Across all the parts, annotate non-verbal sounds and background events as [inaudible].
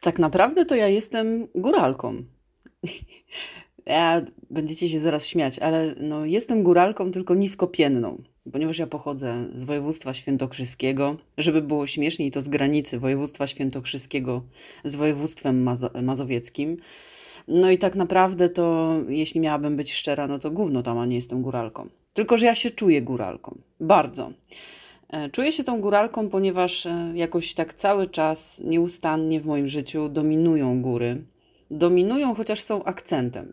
Tak naprawdę to ja jestem góralką. [laughs] Ja, będziecie się zaraz śmiać, ale no, jestem góralką tylko niskopienną, ponieważ ja pochodzę z województwa świętokrzyskiego. Żeby było śmieszniej, to z granicy województwa świętokrzyskiego z województwem mazo mazowieckim. No i tak naprawdę to, jeśli miałabym być szczera, no to gówno tam, a nie jestem góralką. Tylko, że ja się czuję góralką. Bardzo. E, czuję się tą góralką, ponieważ e, jakoś tak cały czas nieustannie w moim życiu dominują góry. Dominują, chociaż są akcentem.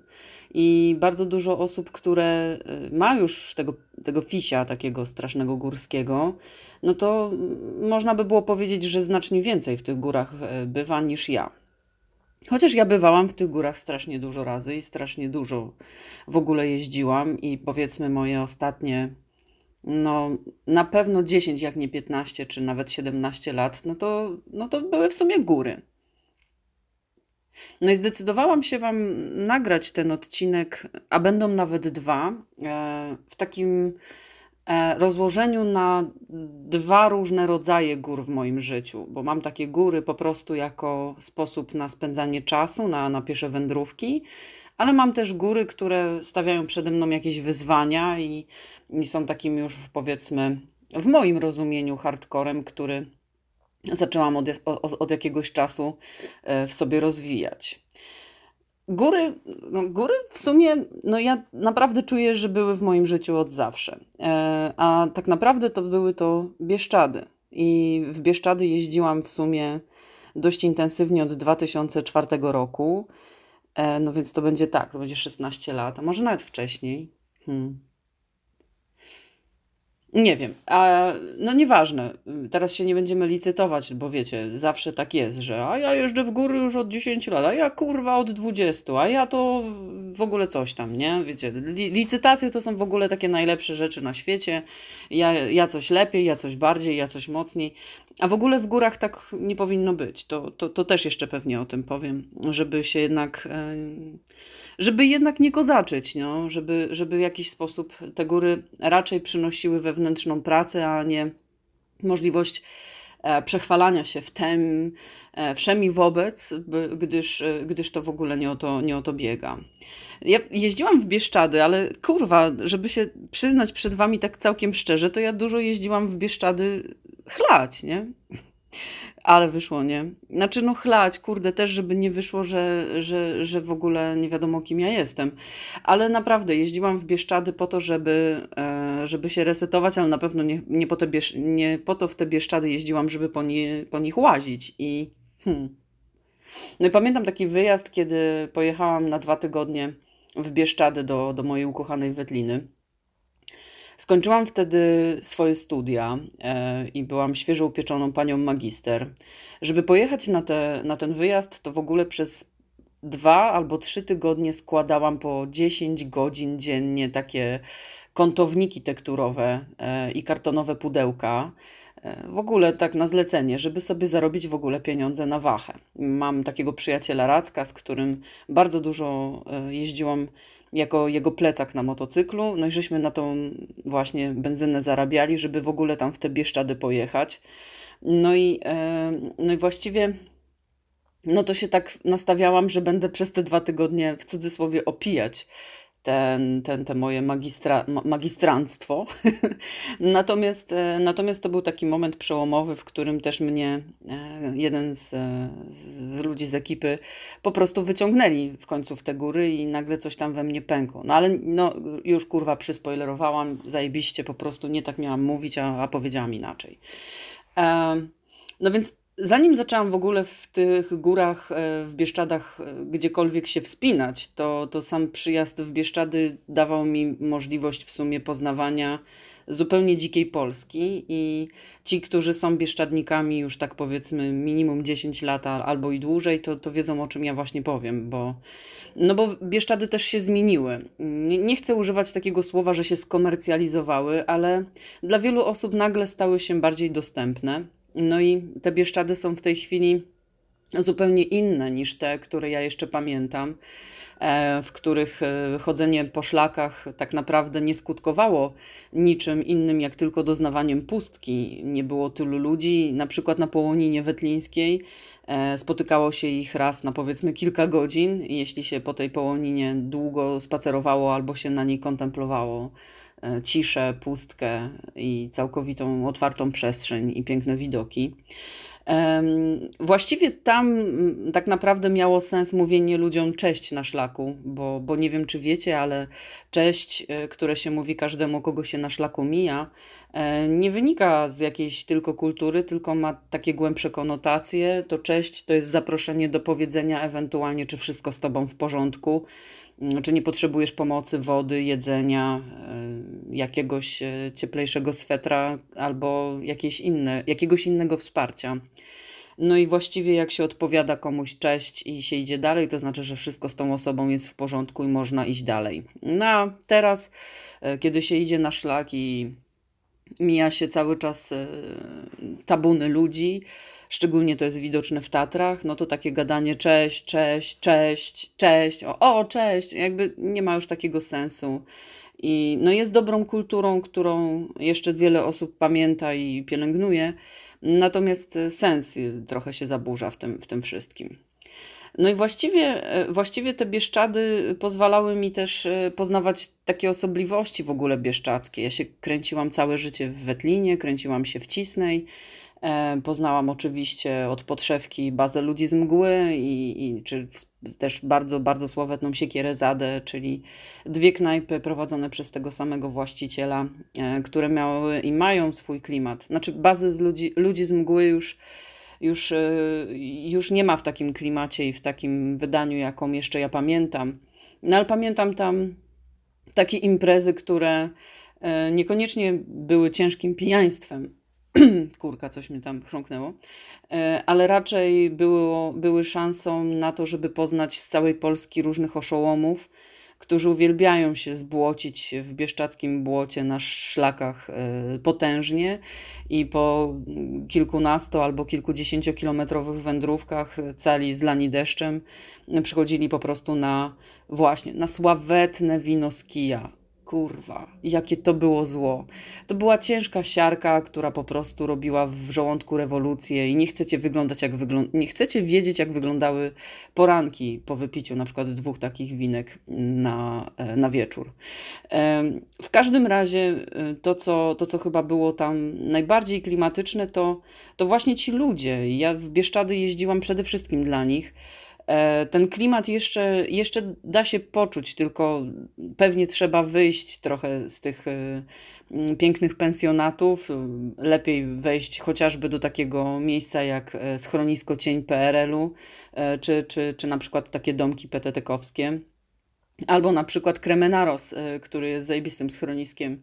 I bardzo dużo osób, które e, ma już tego, tego fisia takiego strasznego górskiego, no to można by było powiedzieć, że znacznie więcej w tych górach bywa niż ja. Chociaż ja bywałam w tych górach strasznie dużo razy i strasznie dużo w ogóle jeździłam i powiedzmy moje ostatnie no na pewno 10, jak nie 15, czy nawet 17 lat, no to, no to były w sumie góry. No i zdecydowałam się Wam nagrać ten odcinek, a będą nawet dwa, e, w takim e, rozłożeniu na dwa różne rodzaje gór w moim życiu, bo mam takie góry po prostu jako sposób na spędzanie czasu, na, na piesze wędrówki, ale mam też góry, które stawiają przede mną jakieś wyzwania i i są takim już powiedzmy w moim rozumieniu hardcorem, który zaczęłam od, od, od jakiegoś czasu e, w sobie rozwijać. Góry, no góry w sumie, no ja naprawdę czuję, że były w moim życiu od zawsze. E, a tak naprawdę to były to Bieszczady. I w Bieszczady jeździłam w sumie dość intensywnie od 2004 roku. E, no więc to będzie tak, to będzie 16 lat, a może nawet wcześniej. Hmm. Nie wiem, a no nieważne. Teraz się nie będziemy licytować, bo wiecie, zawsze tak jest, że a ja jeżdżę w góry już od 10 lat, a ja kurwa od 20, a ja to w ogóle coś tam, nie? Wiecie, li licytacje to są w ogóle takie najlepsze rzeczy na świecie. Ja, ja coś lepiej, ja coś bardziej, ja coś mocniej. A w ogóle w górach tak nie powinno być. To, to, to też jeszcze pewnie o tym powiem, żeby się jednak. Yy żeby jednak nie kozaczyć, no, żeby, żeby w jakiś sposób te góry raczej przynosiły wewnętrzną pracę, a nie możliwość e, przechwalania się w tym, e, wszemi wobec, gdyż, e, gdyż to w ogóle nie o to, nie o to biega. Ja jeździłam w Bieszczady, ale kurwa, żeby się przyznać przed wami tak całkiem szczerze, to ja dużo jeździłam w Bieszczady chlać, nie? Ale wyszło, nie? Znaczy, no chlać, kurde, też, żeby nie wyszło, że, że, że w ogóle nie wiadomo, kim ja jestem. Ale naprawdę, jeździłam w Bieszczady po to, żeby, e, żeby się resetować, ale na pewno nie, nie, po te Biesz nie po to w te Bieszczady jeździłam, żeby po, nie, po nich łazić. I hmm. No i pamiętam taki wyjazd, kiedy pojechałam na dwa tygodnie w Bieszczady do, do mojej ukochanej Wetliny. Skończyłam wtedy swoje studia e, i byłam świeżo upieczoną panią magister. Żeby pojechać na, te, na ten wyjazd, to w ogóle przez dwa albo trzy tygodnie składałam po 10 godzin dziennie takie kątowniki tekturowe e, i kartonowe pudełka. E, w ogóle tak na zlecenie, żeby sobie zarobić w ogóle pieniądze na wachę. Mam takiego przyjaciela Racka, z którym bardzo dużo jeździłam jako jego plecak na motocyklu. No i żeśmy na tą właśnie benzynę zarabiali, żeby w ogóle tam w te Bieszczady pojechać. No i, e, no i właściwie no to się tak nastawiałam, że będę przez te dwa tygodnie w cudzysłowie opijać ten, ten, te moje magistra, magistranstwo. [laughs] natomiast, e, natomiast to był taki moment przełomowy, w którym też mnie e, jeden z, z ludzi z ekipy po prostu wyciągnęli w końcu w te góry i nagle coś tam we mnie pękło. No ale no, już kurwa przyspoilerowałam, zajebiście po prostu nie tak miałam mówić, a, a powiedziałam inaczej. no więc Zanim zaczęłam w ogóle w tych górach, e, w Bieszczadach e, gdziekolwiek się wspinać, to, to sam przyjazd w Bieszczady dawał mi możliwość w sumie poznawania zupełnie dzikiej Polski i ci, którzy są bieszczadnikami już tak powiedzmy minimum 10 lat albo i dłużej, to, to wiedzą o czym ja właśnie powiem, bo, no bo Bieszczady też się zmieniły. Nie, nie chcę używać takiego słowa, że się skomercjalizowały, ale dla wielu osób nagle stały się bardziej dostępne no i te Bieszczady są w tej chwili zupełnie inne niż te, które ja jeszcze pamiętam. E, w których e, chodzenie po szlakach tak naprawdę nie skutkowało niczym innym jak tylko doznawaniem pustki. Nie było tylu ludzi, na przykład na Połoninie Wetlińskiej spotykało się ich raz na powiedzmy kilka godzin, jeśli się po tej Połoninie długo spacerowało albo się na niej kontemplowało ciszę, pustkę i całkowitą otwartą przestrzeń i piękne widoki. Właściwie tam mm, tak naprawdę miało sens mówienie ludziom cześć na szlaku, bo, bo nie wiem czy wiecie, ale cześć, e, które się mówi każdemu, kogo się na szlaku mija, e, nie wynika z jakiejś tylko kultury, tylko ma takie głębsze konotacje. To cześć to jest zaproszenie do powiedzenia ewentualnie, czy wszystko z tobą w porządku, mm, czy nie potrzebujesz pomocy, wody, jedzenia, e, jakiegoś cieplejszego swetra albo jakieś inne, jakiegoś innego wsparcia. No i właściwie jak się odpowiada komuś cześć i się idzie dalej, to znaczy, że wszystko z tą osobą jest w porządku i można iść dalej. No a teraz, e, kiedy się idzie na szlak i mija się cały czas e, tabuny ludzi, szczególnie to jest widoczne w Tatrach, no to takie gadanie cześć, cześć, cześć, cześć, o, o cześć, jakby nie ma już takiego sensu. I no jest dobrą kulturą, którą jeszcze wiele osób pamięta i pielęgnuje, Natomiast e, sens e, trochę się zaburza w tym, w tym wszystkim. No i właściwie, e, właściwie te Bieszczady pozwalały mi też poznawać takie osobliwości w ogóle bieszczackie. Ja się kręciłam całe życie w Wetlinie, kręciłam się w Cisnej, E, poznałam oczywiście od podszewki bazę ludzi z mgły i, i czy też bardzo, bardzo sławetną siekierę Zadę, czyli dwie knajpy prowadzone przez tego samego właściciela, e, które miały i mają swój klimat. Znaczy bazy z ludzi, ludzi z mgły już, już, e, już nie ma w takim klimacie i w takim wydaniu, jaką jeszcze ja pamiętam. No ale pamiętam tam takie imprezy, które niekoniecznie były ciężkim pijaństwem, [clears throat] kurka, coś mi tam chrząknęło, e, ale raczej było, były szansą na to, żeby poznać z całej Polski różnych oszołomów, którzy uwielbiają się zbłocić w bieszczackim błocie na szlakach e, potężnie i po kilkunasto albo kilkudziesięciokilometrowych wędrówkach cali zlani deszczem przychodzili po prostu na właśnie, na sławetne wino z kija, Kurwa, jakie to było zło. To była ciężka siarka, która po prostu robiła w żołądku rewolucję i nie chcecie wyglądać jak wygląda, nie chcecie wiedzieć jak wyglądały poranki po wypiciu na przykład dwóch takich winek na, e, na wieczór. W każdym razie e, to co, to, co chyba było tam najbardziej klimatyczne, to, to właśnie ci ludzie. Ja w Bieszczady jeździłam przede wszystkim dla nich. E, ten klimat jeszcze, jeszcze da się poczuć, tylko pewnie trzeba wyjść trochę z tych e, pięknych pensjonatów. Lepiej wejść chociażby do takiego miejsca jak e, schronisko Cień PRL-u, czy, czy, czy na przykład takie domki petetekowskie. Albo na przykład Kremenaros, który jest zajebistym schroniskiem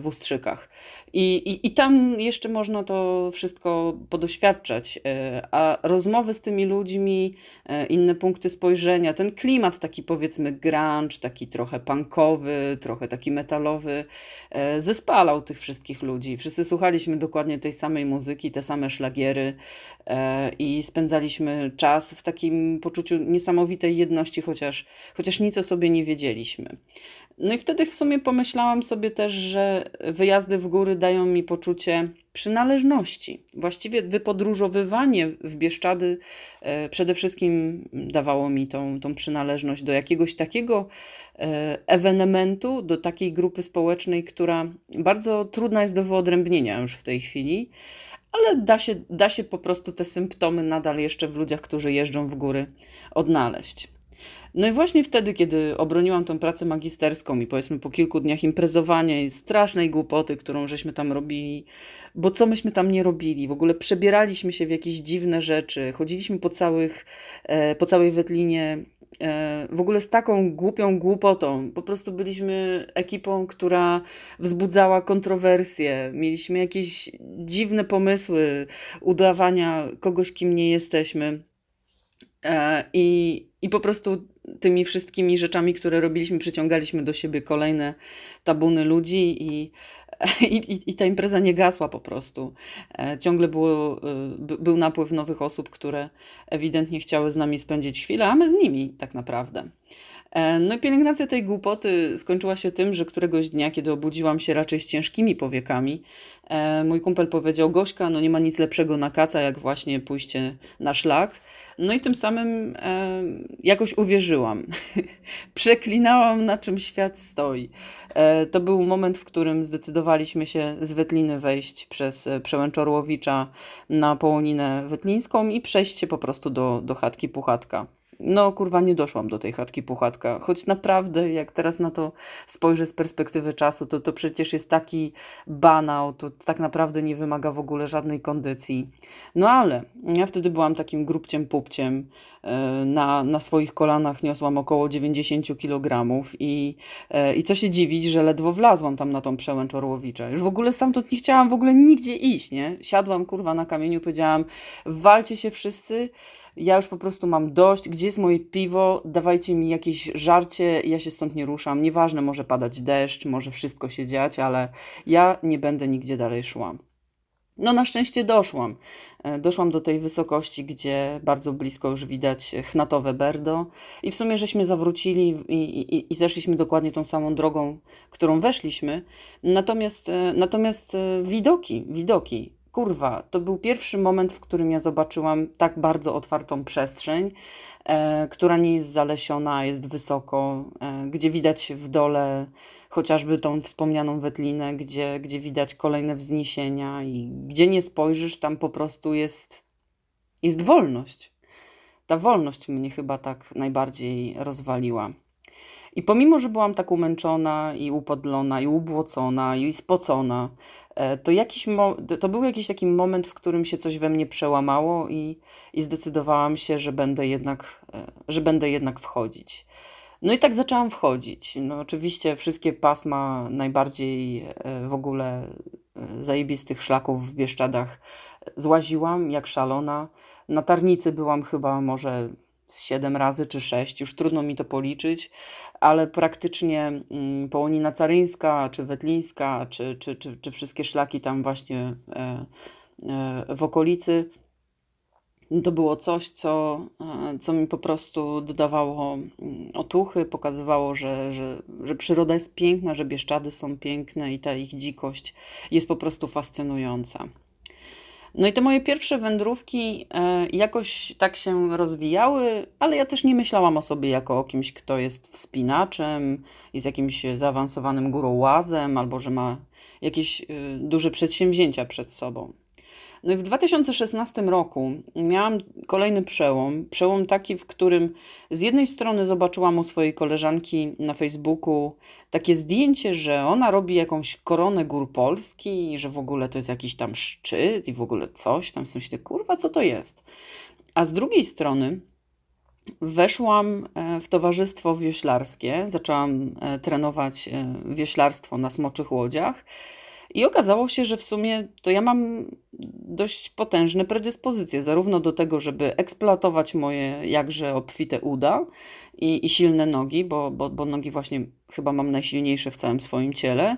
w Ustrzykach. I, i, I tam jeszcze można to wszystko podoświadczać. E, a rozmowy z tymi ludźmi, e, inne punkty spojrzenia, ten klimat taki powiedzmy grunge, taki trochę punkowy, trochę taki metalowy, e, zespalał tych wszystkich ludzi. Wszyscy słuchaliśmy dokładnie tej samej muzyki, te same szlagiery i spędzaliśmy czas w takim poczuciu niesamowitej jedności, chociaż, chociaż nic o sobie nie wiedzieliśmy. No i wtedy w sumie pomyślałam sobie też, że wyjazdy w góry dają mi poczucie przynależności. Właściwie wypodróżowywanie w Bieszczady e, przede wszystkim dawało mi tą, tą przynależność do jakiegoś takiego e, ewenementu, do takiej grupy społecznej, która bardzo trudna jest do wyodrębnienia już w tej chwili, ale da się, da się po prostu te symptomy nadal jeszcze w ludziach, którzy jeżdżą w góry, odnaleźć. No i właśnie wtedy, kiedy obroniłam tą pracę magisterską i powiedzmy po kilku dniach imprezowania i strasznej głupoty, którą żeśmy tam robili, bo co myśmy tam nie robili? W ogóle przebieraliśmy się w jakieś dziwne rzeczy, chodziliśmy po, całych, e, po całej Wetlinie e, w ogóle z taką głupią głupotą. Po prostu byliśmy ekipą, która wzbudzała kontrowersje. Mieliśmy jakieś dziwne pomysły udawania kogoś, kim nie jesteśmy. E, I, I po prostu tymi wszystkimi rzeczami, które robiliśmy, przyciągaliśmy do siebie kolejne tabuny ludzi i [laughs] I, i, ta impreza nie gasła po prostu. E, ciągle było, by, był napływ nowych osób, które ewidentnie chciały z nami spędzić chwilę, a my z nimi tak naprawdę. E, no i pielęgnacja tej głupoty skończyła się tym, że któregoś dnia, kiedy obudziłam się raczej z ciężkimi powiekami, e, mój kumpel powiedział: Gośka, no nie ma nic lepszego na kaca, jak właśnie pójście na szlak. No i tym samym e, jakoś uwierzyłam. [laughs] Przeklinałam, na czym świat stoi. E, to był moment, w którym zdecydowaliśmy się z Wetliny wejść przez Przełęcz Orłowicza na Połoninę Wetlińską i przejść się po prostu do, do chatki Puchatka. No, kurwa, nie doszłam do tej chatki puchatka. Choć naprawdę, jak teraz na to spojrzę z perspektywy czasu, to to przecież jest taki banał, to tak naprawdę nie wymaga w ogóle żadnej kondycji. No ale ja wtedy byłam takim grubciem pupciem. E, na, na swoich kolanach niosłam około 90 kg i, e, i co się dziwić, że ledwo wlazłam tam na tą przełęcz Orłowicza. Już w ogóle stamtąd nie chciałam w ogóle nigdzie iść, nie? Siadłam, kurwa, na kamieniu, powiedziałam, walcie się wszyscy, ja już po prostu mam dość, gdzie jest moje piwo, dawajcie mi jakieś żarcie, ja się stąd nie ruszam. Nieważne, może padać deszcz, może wszystko się dziać, ale ja nie będę nigdzie dalej szła. No na szczęście doszłam. E, doszłam do tej wysokości, gdzie bardzo blisko już widać chnatowe Berdo i w sumie żeśmy zawrócili i, i, i zeszliśmy dokładnie tą samą drogą, którą weszliśmy. Natomiast, e, natomiast e, widoki, widoki kurwa, to był pierwszy moment, w którym ja zobaczyłam tak bardzo otwartą przestrzeń, e, która nie jest zalesiona, jest wysoko, e, gdzie widać w dole chociażby tą wspomnianą wetlinę, gdzie, gdzie widać kolejne wzniesienia i gdzie nie spojrzysz, tam po prostu jest, jest wolność. Ta wolność mnie chyba tak najbardziej rozwaliła. I pomimo, że byłam tak umęczona i upodlona, i ubłocona, i spocona, to, jakiś to był jakiś taki moment, w którym się coś we mnie przełamało i, i zdecydowałam się, że będę, jednak, e, że będę jednak wchodzić. No i tak zaczęłam wchodzić. No oczywiście wszystkie pasma najbardziej e, w ogóle zajebistych szlaków w Bieszczadach złaziłam jak szalona. Na Tarnicy byłam chyba może z 7 razy czy 6, już trudno mi to policzyć, ale praktycznie mm, Połonina Caryńska, czy Wetlińska, czy, czy, czy, czy wszystkie szlaki tam właśnie e, e, w okolicy, to było coś, co, e, co mi po prostu dodawało mm, otuchy, pokazywało, że, że, że przyroda jest piękna, że Bieszczady są piękne i ta ich dzikość jest po prostu fascynująca. No i te moje pierwsze wędrówki e, jakoś tak się rozwijały, ale ja też nie myślałam o sobie jako o kimś, kto jest wspinaczem, jest jakimś zaawansowanym górołazem albo że ma jakieś e, duże przedsięwzięcia przed sobą. No i w 2016 roku miałam kolejny przełom. Przełom taki, w którym z jednej strony zobaczyłam u swojej koleżanki na Facebooku takie zdjęcie, że ona robi jakąś koronę gór Polski i że w ogóle to jest jakiś tam szczyt i w ogóle coś tam. Myślę, kurwa, co to jest? A z drugiej strony weszłam e, w towarzystwo wioślarskie, zaczęłam e, trenować e, wioślarstwo na smoczych łodziach i okazało się, że w sumie to ja mam dość potężne predyspozycje, zarówno do tego, żeby eksploatować moje jakże obfite uda i, i silne nogi, bo, bo, bo nogi właśnie chyba mam najsilniejsze w całym swoim ciele,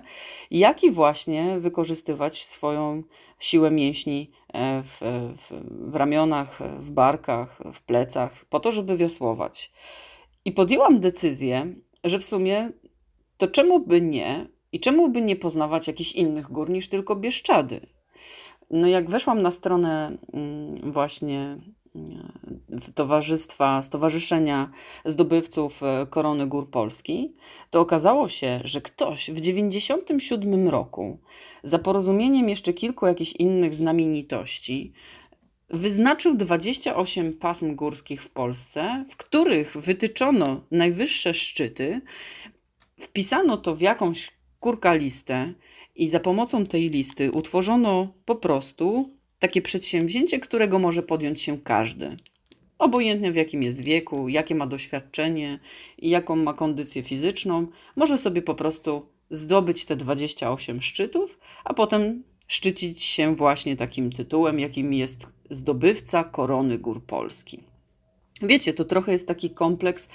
jak i właśnie wykorzystywać swoją siłę mięśni e, w, w, w ramionach, w barkach, w plecach, po to, żeby wiosłować. I podjęłam decyzję, że w sumie to czemu by nie i czemu by nie poznawać jakichś innych gór niż tylko Bieszczady? No jak weszłam na stronę mm, właśnie mm, towarzystwa, Stowarzyszenia Zdobywców e, Korony Gór Polski, to okazało się, że ktoś w 97 roku za porozumieniem jeszcze kilku jakichś innych znamienitości wyznaczył 28 pasm górskich w Polsce, w których wytyczono najwyższe szczyty, wpisano to w jakąś kurka listę i za pomocą tej listy utworzono po prostu takie przedsięwzięcie, którego może podjąć się każdy. Obojętnie w jakim jest wieku, jakie ma doświadczenie i jaką ma kondycję fizyczną, może sobie po prostu zdobyć te 28 szczytów, a potem szczycić się właśnie takim tytułem, jakim jest zdobywca korony gór Polski. Wiecie, to trochę jest taki kompleks,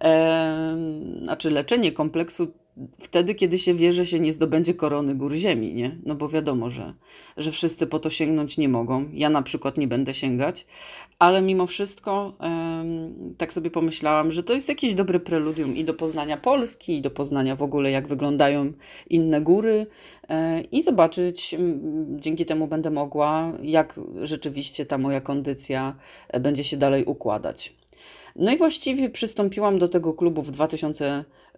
e, znaczy leczenie kompleksu wtedy, kiedy się wie, że się nie zdobędzie korony gór ziemi, nie? No bo wiadomo, że, że wszyscy po to sięgnąć nie mogą. Ja na przykład nie będę sięgać, ale mimo wszystko tak sobie pomyślałam, że to jest jakieś dobre preludium i do poznania Polski, i do poznania w ogóle, jak wyglądają inne góry e, i zobaczyć, dzięki temu będę mogła, jak rzeczywiście ta moja kondycja e, będzie się dalej układać. No i właściwie przystąpiłam do tego klubu w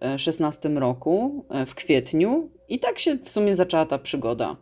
2016 roku, e, w kwietniu, i tak się w sumie zaczęła ta przygoda.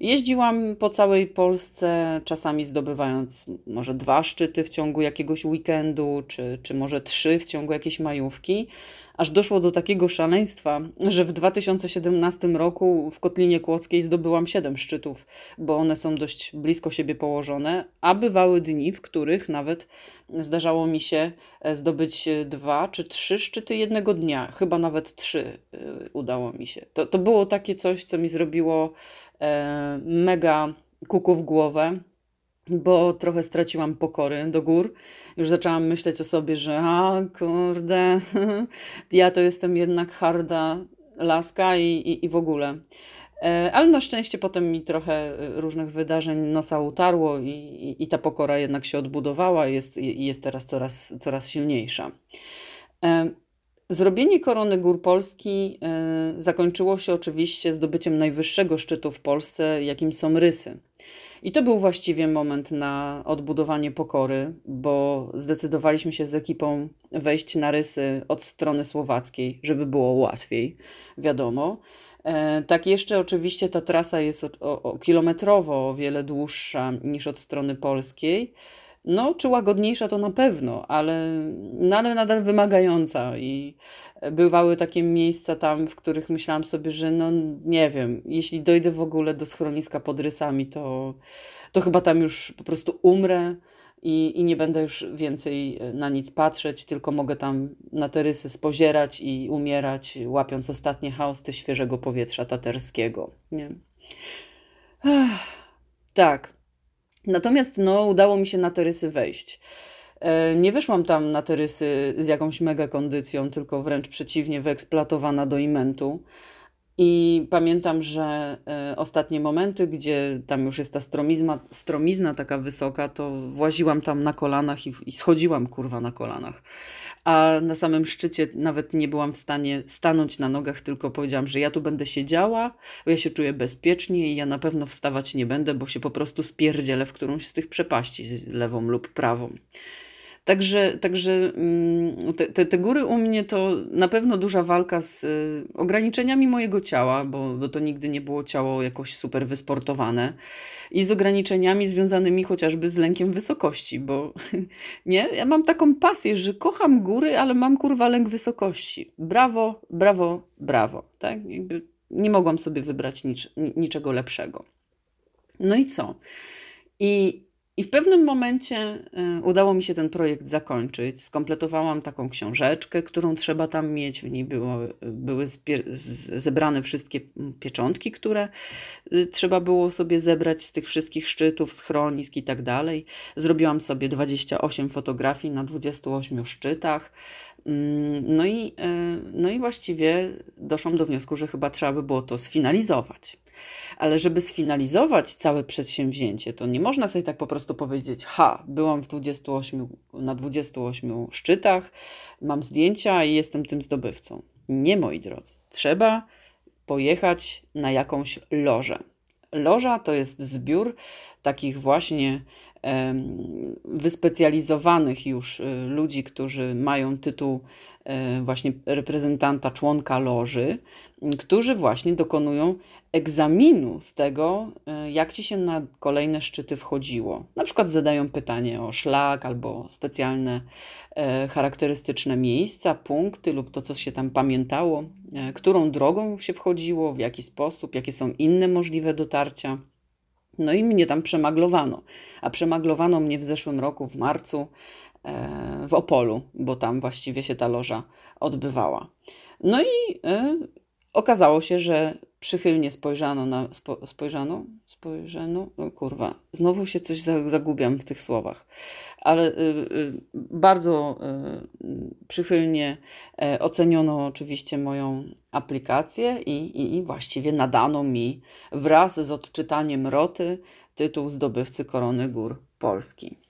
Jeździłam po całej Polsce, czasami zdobywając może dwa szczyty w ciągu jakiegoś weekendu, czy, czy może trzy w ciągu jakiejś majówki, aż doszło do takiego szaleństwa, że w 2017 roku w Kotlinie Kłodzkiej zdobyłam siedem szczytów, bo one są dość blisko siebie położone, a bywały dni, w których nawet zdarzało mi się e, zdobyć dwa czy trzy szczyty jednego dnia, chyba nawet trzy e, udało mi się. To, to było takie coś, co mi zrobiło mega kuku w głowę, bo trochę straciłam pokory do gór. Już zaczęłam myśleć o sobie, że a kurde, [laughs] ja to jestem jednak harda laska i, i, i w ogóle. E, ale na szczęście potem mi trochę różnych wydarzeń nosa utarło i, i, i ta pokora jednak się odbudowała i jest, jest teraz coraz, coraz silniejsza. Zrobienie korony gór Polski y, zakończyło się oczywiście zdobyciem najwyższego szczytu w Polsce, jakim są Rysy. I to był właściwie moment na odbudowanie pokory, bo zdecydowaliśmy się z ekipą wejść na Rysy od strony słowackiej, żeby było łatwiej, wiadomo. E, tak, jeszcze oczywiście ta trasa jest o, o kilometrowo o wiele dłuższa niż od strony polskiej. No, czy łagodniejsza to na pewno, ale, no, ale nadal wymagająca. I bywały takie miejsca tam, w których myślałam sobie, że no nie wiem, jeśli dojdę w ogóle do schroniska pod rysami, to, to chyba tam już po prostu umrę i, i nie będę już więcej na nic patrzeć, tylko mogę tam na te rysy spozierać i umierać, łapiąc ostatnie hausty świeżego powietrza taterskiego. Nie? Tak. Natomiast no, udało mi się na te rysy wejść. E, nie wyszłam tam na te rysy z jakąś mega kondycją, tylko wręcz przeciwnie, wyeksploatowana do imentu. I pamiętam, że e, ostatnie momenty, gdzie tam już jest ta stromizna, stromizna taka wysoka, to właziłam tam na kolanach i, i schodziłam kurwa na kolanach a na samym szczycie nawet nie byłam w stanie stanąć na nogach, tylko powiedziałam, że ja tu będę siedziała, bo ja się czuję bezpiecznie i ja na pewno wstawać nie będę, bo się po prostu spierdzielę w którąś z tych przepaści, lewą lub prawą. Także, także mm, te, te, góry u mnie to na pewno duża walka z y, ograniczeniami mojego ciała, bo, bo to nigdy nie było ciało jakoś super wysportowane i z ograniczeniami związanymi chociażby z lękiem wysokości, bo [laughs] nie, ja mam taką pasję, że kocham góry, ale mam kurwa lęk wysokości. Brawo, brawo, brawo, tak? Jakby nie mogłam sobie wybrać nic, niczego lepszego. No i co? I i w pewnym momencie y, udało mi się ten projekt zakończyć. Skompletowałam taką książeczkę, którą trzeba tam mieć. W niej było, były zebrane wszystkie pieczątki, które y, trzeba było sobie zebrać z tych wszystkich szczytów, schronisk i tak dalej. Zrobiłam sobie 28 fotografii na 28 szczytach. Mm, no i, y, no i właściwie doszłam do wniosku, że chyba trzeba by było to sfinalizować. Ale żeby sfinalizować całe przedsięwzięcie, to nie można sobie tak po prostu powiedzieć: Ha, byłam w 28, na 28 szczytach, mam zdjęcia i jestem tym zdobywcą. Nie, moi drodzy. Trzeba pojechać na jakąś lożę. Loża to jest zbiór takich właśnie wyspecjalizowanych już y, ludzi, którzy mają tytuł właśnie reprezentanta, członka loży, którzy właśnie dokonują egzaminu z tego, e, jak ci się na kolejne szczyty wchodziło. Na przykład zadają pytanie o szlak albo specjalne e, charakterystyczne miejsca, punkty lub to, co się tam pamiętało, e, którą drogą się wchodziło, w jaki sposób, jakie są inne możliwe dotarcia. No i mnie tam przemaglowano. A przemaglowano mnie w zeszłym roku, w marcu, e, w Opolu, bo tam właściwie się ta loża odbywała. No i e, okazało się, że przychylnie spojrzano na. Spo, spojrzano? Spojrzano? No kurwa, znowu się coś zagubiam w tych słowach. Ale y, y, bardzo przychylnie oceniono oczywiście moją aplikację i, i, i właściwie nadano mi wraz z odczytaniem roty tytuł zdobywcy Korony Gór Polski.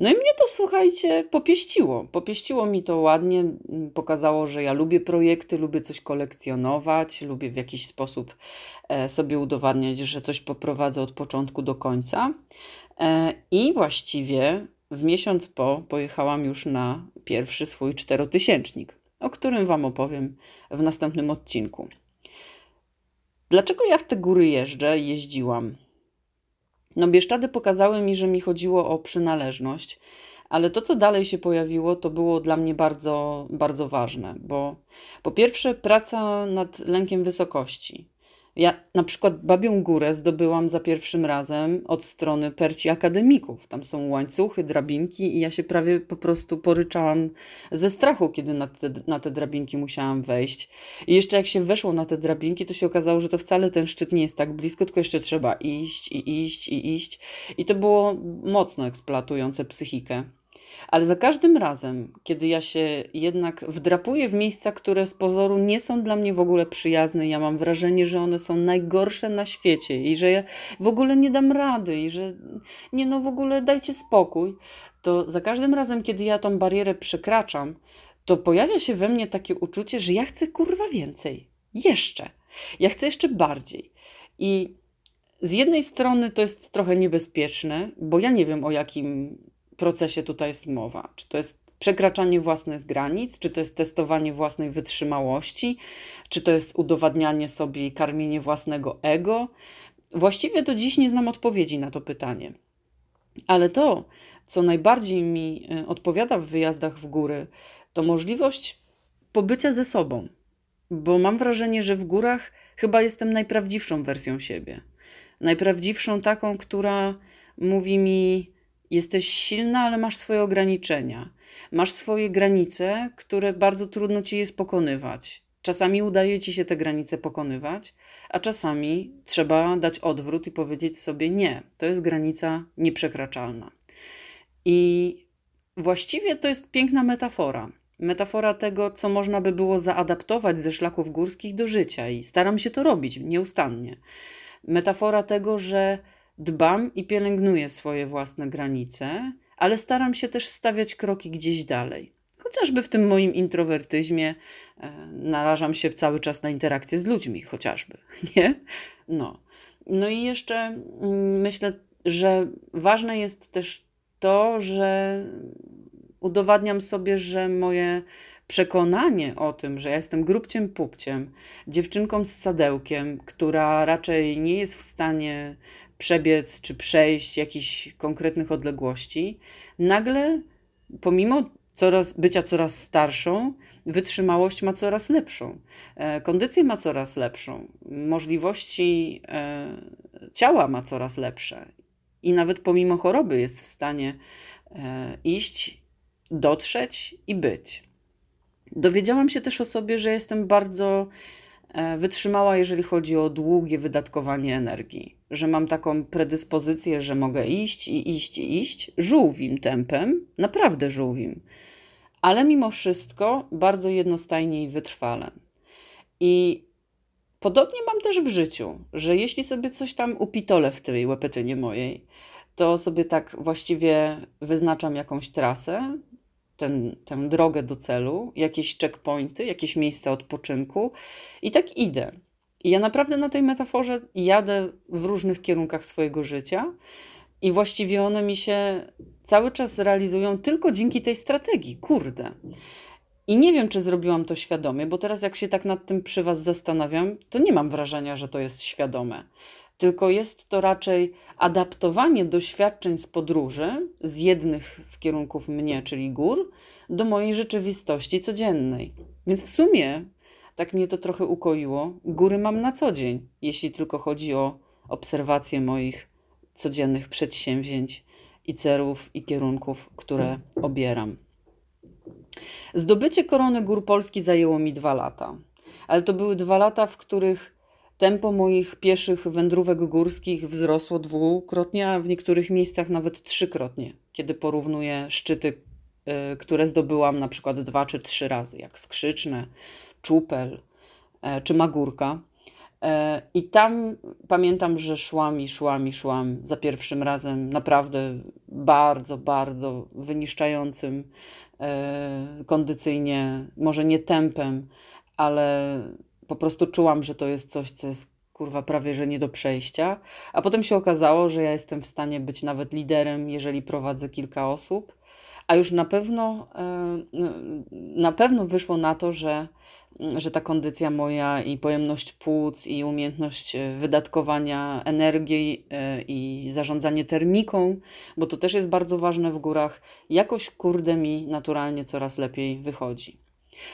No i mnie to, słuchajcie, popieściło. Popieściło mi to ładnie, pokazało, że ja lubię projekty, lubię coś kolekcjonować, lubię w jakiś sposób e, sobie udowadniać, że coś poprowadzę od początku do końca. E, I właściwie w miesiąc po pojechałam już na pierwszy swój czterotysięcznik, o którym Wam opowiem w następnym odcinku. Dlaczego ja w te góry jeżdżę, jeździłam? No, Bieszczady pokazały mi, że mi chodziło o przynależność, ale to, co dalej się pojawiło, to było dla mnie bardzo, bardzo ważne, bo po pierwsze, praca nad lękiem wysokości. Ja na przykład Babią Górę zdobyłam za pierwszym razem od strony perci akademików. Tam są łańcuchy, drabinki i ja się prawie po prostu poryczałam ze strachu, kiedy na te, na te drabinki musiałam wejść. I jeszcze jak się weszło na te drabinki, to się okazało, że to wcale ten szczyt nie jest tak blisko, tylko jeszcze trzeba iść i iść i iść. I to było mocno eksploatujące psychikę. Ale za każdym razem, kiedy ja się jednak wdrapuję w miejsca, które z pozoru nie są dla mnie w ogóle przyjazne, ja mam wrażenie, że one są najgorsze na świecie i że ja w ogóle nie dam rady i że nie no w ogóle dajcie spokój, to za każdym razem, kiedy ja tą barierę przekraczam, to pojawia się we mnie takie uczucie, że ja chcę kurwa więcej. Jeszcze. Ja chcę jeszcze bardziej. I z jednej strony to jest trochę niebezpieczne, bo ja nie wiem o jakim procesie tutaj jest mowa? Czy to jest przekraczanie własnych granic, czy to jest testowanie własnej wytrzymałości, czy to jest udowadnianie sobie i karmienie własnego ego? Właściwie do dziś nie znam odpowiedzi na to pytanie. Ale to, co najbardziej mi e, odpowiada w wyjazdach w góry, to możliwość pobycia ze sobą, bo mam wrażenie, że w górach chyba jestem najprawdziwszą wersją siebie. Najprawdziwszą taką, która mówi mi: Jesteś silna, ale masz swoje ograniczenia. Masz swoje granice, które bardzo trudno ci jest pokonywać. Czasami udaje ci się te granice pokonywać, a czasami trzeba dać odwrót i powiedzieć sobie: Nie, to jest granica nieprzekraczalna. I właściwie to jest piękna metafora. Metafora tego, co można by było zaadaptować ze szlaków górskich do życia, i staram się to robić nieustannie. Metafora tego, że Dbam i pielęgnuję swoje własne granice, ale staram się też stawiać kroki gdzieś dalej. Chociażby w tym moim introwertyzmie e, narażam się cały czas na interakcję z ludźmi, chociażby, [laughs] nie? No. No i jeszcze mm, myślę, że ważne jest też to, że udowadniam sobie, że moje przekonanie o tym, że ja jestem grubciem pupciem, dziewczynką z sadełkiem, która raczej nie jest w stanie przebiec czy przejść jakichś konkretnych odległości, nagle pomimo coraz, bycia coraz starszą, wytrzymałość ma coraz lepszą, e, kondycję ma coraz lepszą, możliwości e, ciała ma coraz lepsze. I nawet pomimo choroby jest w stanie e, iść, dotrzeć i być. Dowiedziałam się też o sobie, że jestem bardzo wytrzymała, jeżeli chodzi o długie wydatkowanie energii. Że mam taką predyspozycję, że mogę iść i iść i iść żółwim tempem, naprawdę żółwim, ale mimo wszystko bardzo jednostajnie i wytrwale. I podobnie mam też w życiu, że jeśli sobie coś tam upitolę w tej łepetynie mojej, to sobie tak właściwie wyznaczam jakąś trasę, ten, tę drogę do celu, jakieś checkpointy, jakieś miejsca odpoczynku i tak idę. I ja naprawdę na tej metaforze jadę w różnych kierunkach swojego życia i właściwie one mi się cały czas realizują tylko dzięki tej strategii. Kurde. I nie wiem, czy zrobiłam to świadomie, bo teraz jak się tak nad tym przy Was zastanawiam, to nie mam wrażenia, że to jest świadome. Tylko jest to raczej adaptowanie doświadczeń z podróży, z jednych z kierunków mnie, czyli gór, do mojej rzeczywistości codziennej. Więc w sumie tak mnie to trochę ukoiło. Góry mam na co dzień, jeśli tylko chodzi o obserwację moich codziennych przedsięwzięć i celów i kierunków, które obieram. Zdobycie korony gór Polski zajęło mi dwa lata. ale to były dwa lata, w których tempo moich pieszych wędrówek górskich wzrosło dwukrotnie, a w niektórych miejscach nawet trzykrotnie, kiedy porównuję szczyty, y, które zdobyłam na przykład dwa czy trzy razy, jak Skrzyczne, Czupel e, czy Magórka. E, I tam pamiętam, że szłam i szłam i szłam za pierwszym razem naprawdę bardzo, bardzo wyniszczającym e, kondycyjnie, może nie tempem, ale po prostu czułam, że to jest coś, co jest kurwa prawie że nie do przejścia. A potem się okazało, że ja jestem w stanie być nawet liderem, jeżeli prowadzę kilka osób. A już na pewno, e, na pewno wyszło na to, że że ta kondycja moja i pojemność płuc i umiejętność e, wydatkowania energii e, i zarządzanie termiką, bo to też jest bardzo ważne w górach, jakoś kurde mi naturalnie coraz lepiej wychodzi.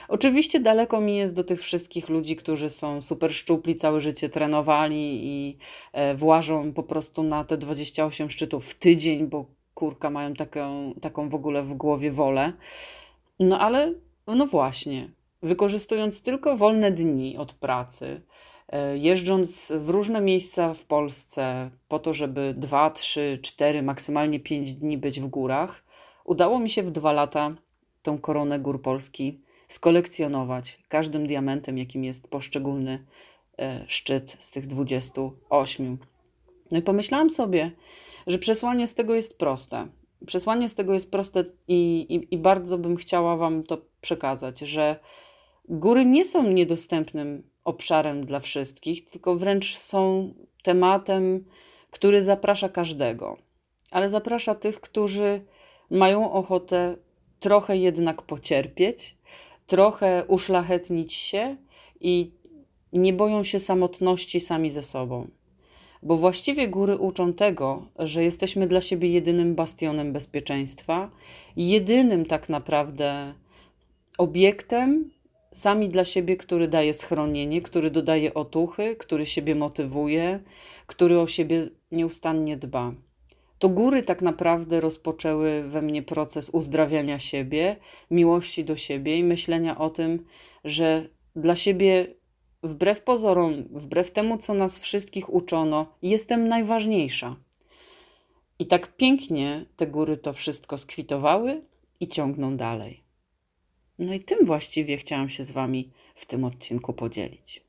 Oczywiście daleko mi jest do tych wszystkich ludzi, którzy są super szczupli, całe życie trenowali i e, włażą po prostu na te 28 szczytów w tydzień, bo kurka mają taką, taką w ogóle w głowie wolę. No ale no właśnie, wykorzystując tylko wolne dni od pracy, e, jeżdżąc w różne miejsca w Polsce po to, żeby dwa, trzy, cztery, maksymalnie pięć dni być w górach, udało mi się w dwa lata tą koronę gór Polski skolekcjonować każdym diamentem, jakim jest poszczególny e, szczyt z tych 28. No i pomyślałam sobie, że przesłanie z tego jest proste. Przesłanie z tego jest proste i, i, i bardzo bym chciała Wam to przekazać, że Góry nie są niedostępnym obszarem dla wszystkich, tylko wręcz są tematem, który zaprasza każdego, ale zaprasza tych, którzy mają ochotę trochę jednak pocierpieć, trochę uszlachetnić się i nie boją się samotności sami ze sobą. Bo właściwie góry uczą tego, że jesteśmy dla siebie jedynym bastionem bezpieczeństwa, jedynym tak naprawdę obiektem, sami dla siebie, który daje schronienie, który dodaje otuchy, który siebie motywuje, który o siebie nieustannie dba. To góry tak naprawdę rozpoczęły we mnie proces uzdrawiania siebie, miłości do siebie i myślenia o tym, że dla siebie, wbrew pozorom, wbrew temu, co nas wszystkich uczono, jestem najważniejsza. I tak pięknie te góry to wszystko skwitowały i ciągną dalej. No i tym właściwie chciałam się z Wami w tym odcinku podzielić.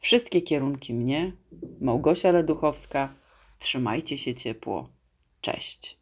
Wszystkie kierunki mnie, Małgosia Leduchowska, trzymajcie się ciepło. Cześć.